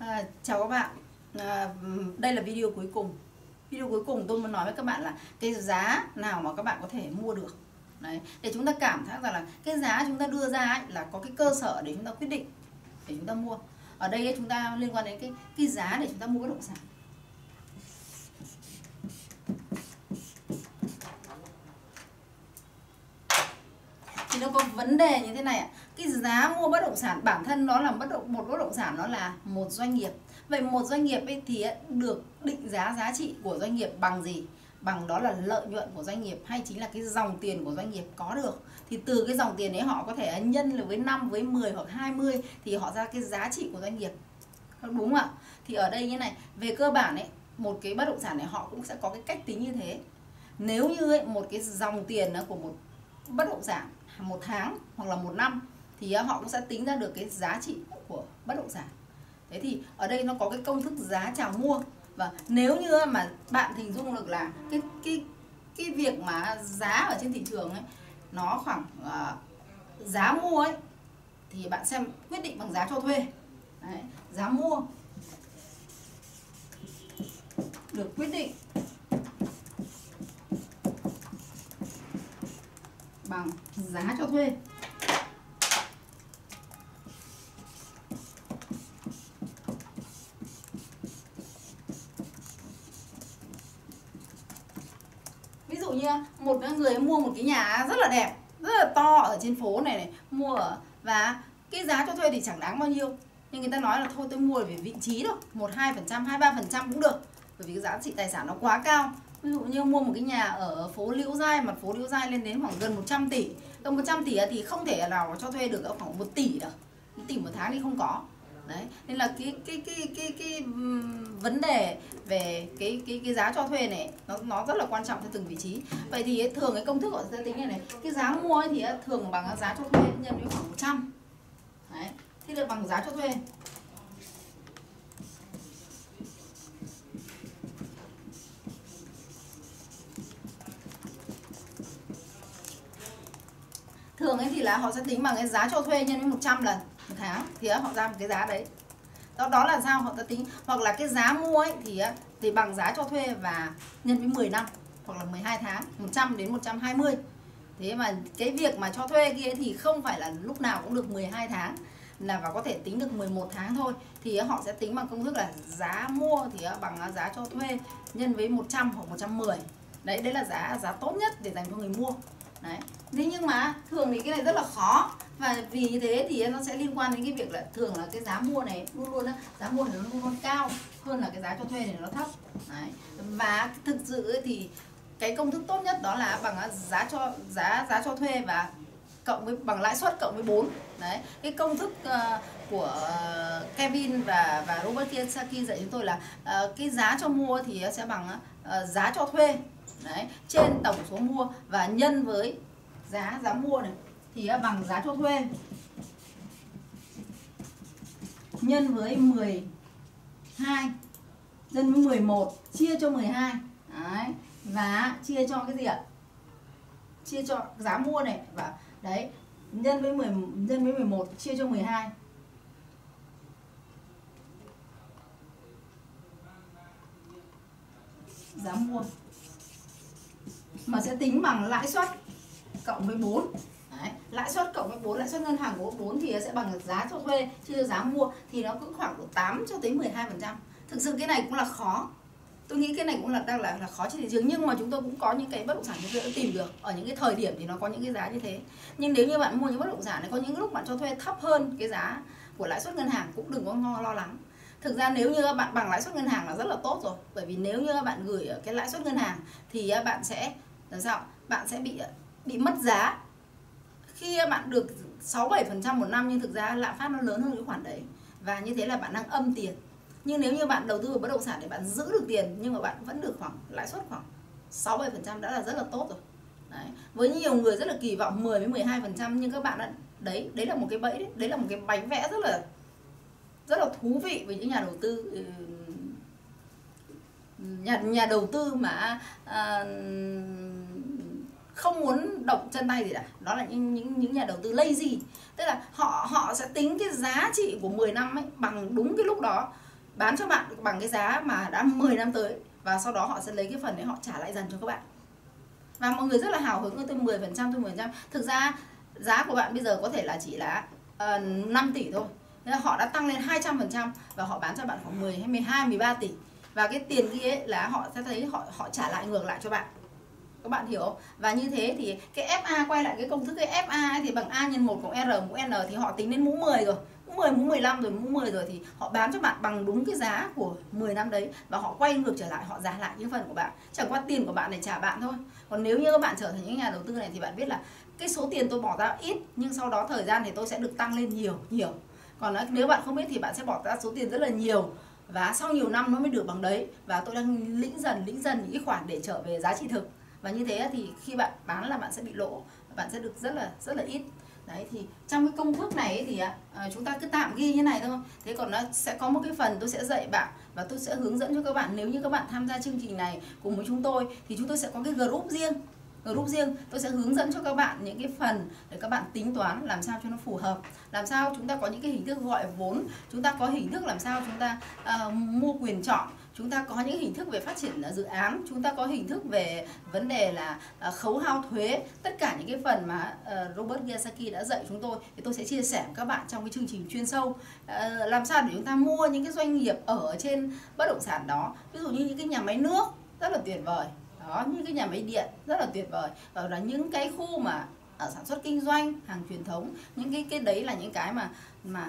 À, chào các bạn. À, đây là video cuối cùng. Video cuối cùng tôi muốn nói với các bạn là cái giá nào mà các bạn có thể mua được. Đấy để chúng ta cảm thấy rằng là cái giá chúng ta đưa ra ấy, là có cái cơ sở để chúng ta quyết định để chúng ta mua. Ở đây ấy, chúng ta liên quan đến cái cái giá để chúng ta mua bất động sản. Thì nó có vấn đề như thế này ạ cái giá mua bất động sản bản thân nó là bất động một bất động sản nó là một doanh nghiệp. Vậy một doanh nghiệp ấy thì được định giá giá trị của doanh nghiệp bằng gì? Bằng đó là lợi nhuận của doanh nghiệp hay chính là cái dòng tiền của doanh nghiệp có được? Thì từ cái dòng tiền ấy họ có thể nhân là với 5 với 10 hoặc 20 thì họ ra cái giá trị của doanh nghiệp. Đúng không ạ? Thì ở đây như này về cơ bản ấy một cái bất động sản này họ cũng sẽ có cái cách tính như thế. Nếu như ấy, một cái dòng tiền của một bất động sản một tháng hoặc là một năm thì à, họ cũng sẽ tính ra được cái giá trị của bất động sản. Thế thì ở đây nó có cái công thức giá chào mua. Và nếu như mà bạn hình dung được là cái cái cái việc mà giá ở trên thị trường ấy nó khoảng uh, giá mua ấy thì bạn xem quyết định bằng giá cho thuê. Đấy, giá mua được quyết định bằng giá cho thuê. Dụ như một người mua một cái nhà rất là đẹp rất là to ở trên phố này, này mua ở và cái giá cho thuê thì chẳng đáng bao nhiêu. Nhưng người ta nói là thôi tôi mua về vị trí thôi một hai phần trăm hai ba phần trăm cũng được. Bởi vì cái giá trị tài sản nó quá cao. Ví dụ như mua một cái nhà ở phố Liễu Giai mặt phố Liễu Giai lên đến khoảng gần 100 tỷ. Đồng 100 tỷ thì không thể nào cho thuê được ở khoảng 1 tỷ đâu. 1 tỷ một tháng thì không có đấy, nên là cái cái cái cái cái vấn đề về cái cái cái giá cho thuê này, nó nó rất là quan trọng theo từng vị trí. Vậy thì thường cái công thức họ sẽ tính như này, cái giá mua thì thường bằng giá cho thuê nhân với khoảng 100 đấy, thế là bằng giá cho thuê. Thường ấy thì là họ sẽ tính bằng cái giá cho thuê nhân với 100 lần một tháng, thì họ ra một cái giá đấy. Đó đó là sao? Họ ta tính, hoặc là cái giá mua ấy, thì thì bằng giá cho thuê và nhân với 10 năm, hoặc là 12 tháng 100 đến 120 thế mà cái việc mà cho thuê kia thì không phải là lúc nào cũng được 12 tháng, là và có thể tính được 11 tháng thôi. Thì họ sẽ tính bằng công thức là giá mua thì bằng giá cho thuê nhân với 100 hoặc 110 đấy đấy là giá giá tốt nhất để dành cho người mua. Đấy. Thế nhưng mà thường thì cái này rất là khó và vì như thế thì nó sẽ liên quan đến cái việc là thường là cái giá mua này luôn luôn đó, giá mua này nó luôn luôn cao hơn là cái giá cho thuê này nó thấp. Đấy. và thực sự thì cái công thức tốt nhất đó là bằng giá cho giá giá cho thuê và cộng với bằng lãi suất cộng với 4 đấy. Cái công thức uh, của ờ, Kevin và và Robert Kiyosaki dạy chúng tôi là uh, cái giá cho mua thì sẽ bằng uh, giá cho thuê. Đấy. Trên tổng số mua và nhân với giá giá mua này thì bằng giá cho thuê. Nhân với 12 nhân với 11 chia cho 12 đấy và chia cho cái gì ạ? Chia cho giá mua này, và đấy, nhân với 10 nhân với 11 chia cho 12 giá mua. Mà sẽ tính bằng lãi suất cộng với 4 lãi suất cộng với 4 lãi suất ngân hàng của 4 thì sẽ bằng giá cho thuê chia cho giá mua thì nó cũng khoảng từ 8 cho tới 12 phần trăm. Thực sự cái này cũng là khó. Tôi nghĩ cái này cũng là, đang là là khó trên thị trường, nhưng mà chúng tôi cũng có những cái bất động sản chúng tôi đã tìm được. Ở những cái thời điểm thì nó có những cái giá như thế. Nhưng nếu như bạn mua những bất động sản này có những lúc bạn cho thuê thấp hơn cái giá của lãi suất ngân hàng cũng đừng có lo lắng. Thực ra nếu như bạn bằng lãi suất ngân hàng là rất là tốt rồi, bởi vì nếu như bạn gửi ở cái lãi suất ngân hàng thì à, bạn sẽ, làm sao? Bạn sẽ bị à, bị mất giá khi bạn được 6 7 phần trăm một năm nhưng thực ra lạm phát nó lớn hơn cái khoản đấy và như thế là bạn đang âm tiền nhưng nếu như bạn đầu tư vào bất động sản để bạn giữ được tiền nhưng mà bạn vẫn được khoảng lãi suất khoảng 6 7 phần trăm đã là rất là tốt rồi đấy. với nhiều người rất là kỳ vọng 10 với 12 phần trăm nhưng các bạn đã, đấy đấy là một cái bẫy đấy. đấy là một cái bánh vẽ rất là rất là thú vị với những nhà đầu tư ừ, nhà nhà đầu tư mà uh, không muốn động chân tay gì cả. Đó là những những những nhà đầu tư lazy. Tức là họ họ sẽ tính cái giá trị của 10 năm ấy bằng đúng cái lúc đó. Bán cho bạn bằng cái giá mà đã 10 năm tới và sau đó họ sẽ lấy cái phần đấy họ trả lại dần cho các bạn. Và mọi người rất là hào hứng tôi 10 phần trăm tôi 10 trăm. Thực ra giá của bạn bây giờ có thể là chỉ là ờ, uh, 5 tỷ thôi. Thế là họ đã tăng lên 200 phần trăm và họ bán cho bạn khoảng 10 hay 12 13 tỷ. Và cái tiền kia ấy là họ sẽ thấy họ họ trả lại ngược lại cho bạn các bạn hiểu không? Và như thế thì cái FA quay lại cái công thức cái FA ấy thì bằng A nhân 1 cộng R mũ N thì họ tính đến mũ 10 rồi. Mũ 10, mũ 15 rồi mũ 10 rồi thì họ bán cho bạn bằng đúng cái giá của 10 năm đấy và họ quay ngược trở lại họ giả lại những phần của bạn. Chẳng qua tiền của bạn để trả bạn thôi. Còn nếu như các bạn trở thành những nhà đầu tư này thì bạn biết là cái số tiền tôi bỏ ra ít nhưng sau đó thời gian thì tôi sẽ được tăng lên nhiều nhiều. Còn nếu bạn không biết thì bạn sẽ bỏ ra số tiền rất là nhiều và sau nhiều năm nó mới được bằng đấy. Và tôi đang lĩnh dần lĩnh dần những cái khoản để trở về giá trị thực và như thế thì khi bạn bán là bạn sẽ bị lỗ bạn sẽ được rất là rất là ít. Đấy thì trong cái công thức này thì à, chúng ta cứ tạm ghi như này thôi. Thế còn nó sẽ có một cái phần tôi sẽ dạy bạn và tôi sẽ hướng dẫn cho các bạn. Nếu như các bạn tham gia chương trình này cùng với chúng tôi thì chúng tôi sẽ có cái group riêng. Group riêng tôi sẽ hướng dẫn cho các bạn những cái phần để các bạn tính toán làm sao cho nó phù hợp. Làm sao chúng ta có những cái hình thức gọi vốn chúng ta có hình thức làm sao chúng ta uh, mua quyền chọn chúng ta có những hình thức về phát triển à, dự án, chúng ta có hình thức về vấn đề là à, khấu hao thuế. Tất cả những cái phần mà à, Robert Kiyosaki đã dạy chúng tôi thì tôi sẽ chia sẻ với các bạn trong cái chương trình chuyên sâu. Làm sao để chúng ta mua những cái doanh nghiệp ở trên bất động sản đó. Ví dụ như những cái nhà máy nước, rất là tuyệt vời. Đó, những cái nhà máy điện, rất là tuyệt vời. Và là những cái khu mà ở sản xuất kinh doanh, hàng truyền thống. Những cái cái đấy là những cái mà mà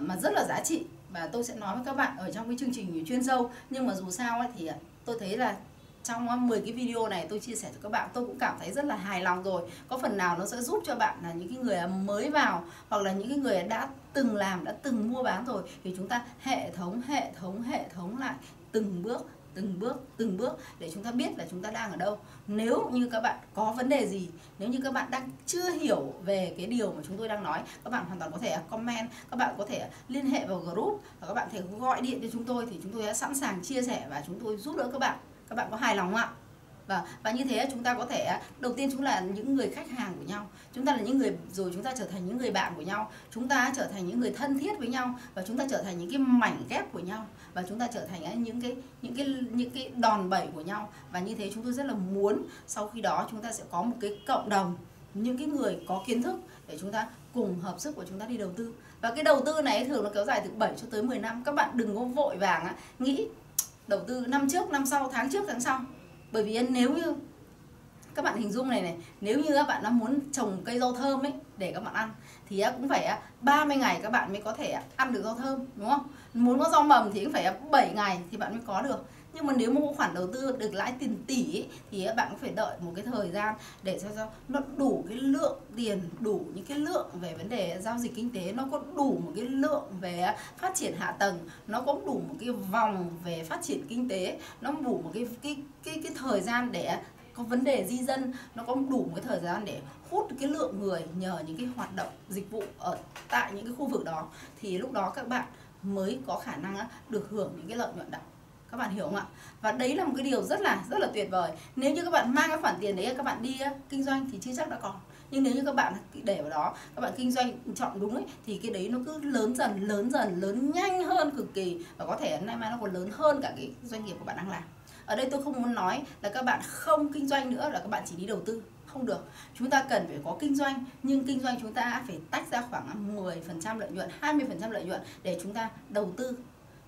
mà rất là giá trị và tôi sẽ nói với các bạn ở trong cái chương trình chuyên sâu. Nhưng mà dù sao ấy thì tôi thấy là trong à, 10 cái video này tôi chia sẻ cho các bạn, tôi cũng cảm thấy rất là hài lòng rồi. Có phần nào nó sẽ giúp cho bạn là những cái người à, mới vào hoặc là những cái người đã từng làm, đã từng mua bán rồi thì chúng ta hệ thống hệ thống hệ thống lại từng bước từng bước từng bước để chúng ta biết là chúng ta đang ở đâu. Nếu như các bạn có vấn đề gì, nếu như các bạn đang chưa hiểu về cái điều mà chúng tôi đang nói, các bạn hoàn toàn có thể comment, các bạn có thể liên hệ vào group và các bạn có thể gọi điện cho chúng tôi thì chúng tôi sẽ sẵn sàng chia sẻ và chúng tôi giúp đỡ các bạn. Các bạn có hài lòng không ạ? Và và như thế chúng ta có thể, đầu tiên chúng là những người khách hàng của nhau. Chúng ta là những người, rồi chúng ta trở thành những người bạn của nhau. Chúng ta trở thành những người thân thiết với nhau và chúng ta trở thành những cái mảnh ghép của nhau và chúng ta trở thành những cái những cái những cái đòn bẩy của nhau. Và như thế chúng tôi rất là muốn sau khi đó chúng ta sẽ có một cái cộng đồng, những cái người có kiến thức để chúng ta cùng hợp sức của chúng ta đi đầu tư. Và cái đầu tư này thường nó kéo dài từ 7 cho tới 10 năm. Các bạn đừng có vội vàng nghĩ đầu tư năm trước, năm sau, tháng trước, tháng sau bởi vì nếu như các bạn hình dung này này, nếu như các bạn đã muốn trồng cây rau thơm ấy để các bạn ăn, thì cũng phải 30 ngày các bạn mới có thể ăn được rau thơm, đúng không? Muốn có rau mầm thì cũng phải 7 ngày thì bạn mới có được nhưng mà nếu mà một khoản đầu tư được lãi tiền tỷ ấy, thì bạn phải đợi một cái thời gian để cho, cho nó đủ cái lượng tiền đủ những cái lượng về vấn đề giao dịch kinh tế nó có đủ một cái lượng về phát triển hạ tầng nó có đủ một cái vòng về phát triển kinh tế nó đủ một cái cái cái cái thời gian để có vấn đề di dân nó có đủ một cái thời gian để hút cái lượng người nhờ những cái hoạt động dịch vụ ở tại những cái khu vực đó thì lúc đó các bạn mới có khả năng được hưởng những cái lợi nhuận đó các bạn hiểu không ạ? Và đấy là một cái điều rất là rất là tuyệt vời. Nếu như các bạn mang cái khoản tiền đấy, các bạn đi kinh doanh thì chưa chắc đã còn nhưng nếu như các bạn để vào đó, các bạn kinh doanh chọn đúng ấy, thì cái đấy nó cứ lớn dần lớn dần, lớn nhanh hơn cực kỳ. Và có thể nay mai nó còn lớn hơn cả cái doanh nghiệp của bạn đang làm. Ở đây tôi không muốn nói là các bạn không kinh doanh nữa, là các bạn chỉ đi đầu tư. Không được. Chúng ta cần phải có kinh doanh, nhưng kinh doanh chúng ta phải tách ra khoảng 10% lợi nhuận 20% lợi nhuận để chúng ta đầu tư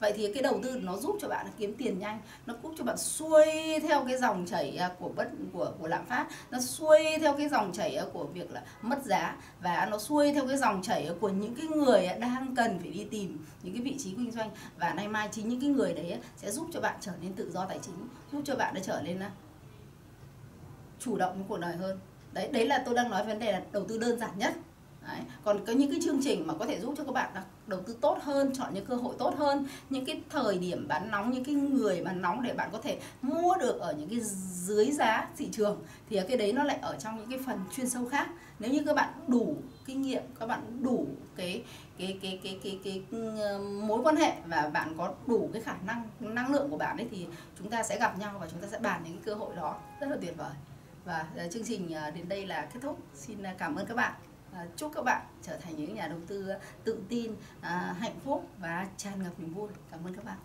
vậy thì cái đầu tư nó giúp cho bạn kiếm tiền nhanh, nó giúp cho bạn xuôi theo cái dòng chảy à, của bất, của của lạm phát, nó xuôi theo cái dòng chảy à, của việc là mất giá và nó xuôi theo cái dòng chảy à, của những cái người đang cần phải đi tìm những cái vị trí kinh doanh. Và nay mai chính những cái người đấy sẽ giúp cho bạn trở nên tự do tài chính, giúp cho bạn đã trở nên chủ động trong cuộc đời hơn. Đấy đấy là tôi đang nói vấn đề là đầu tư đơn giản nhất. Đấy. Còn có những cái chương trình mà có thể giúp cho các bạn đầu tư tốt hơn, chọn những cơ hội tốt hơn, những cái thời điểm bán nóng, những cái người bán nóng để bạn có thể mua được ở những cái dưới giá thị trường thì cái đấy nó lại ở trong những cái phần chuyên sâu khác. Nếu như các bạn đủ kinh nghiệm, các bạn đủ cái cái cái cái cái cái, cái mối quan hệ và bạn có đủ cái khả năng năng lượng của bạn ấy thì chúng ta sẽ gặp nhau và chúng ta sẽ bàn những cái cơ hội đó rất là tuyệt vời. Và ờ, chương trình ờ, đến đây là kết thúc. Xin ờ, cảm ơn các bạn. À, chúc các bạn trở thành những nhà đầu tư ờ, tự tin, à, hạnh phúc và tràn ngập niềm vui. Cảm ơn các bạn.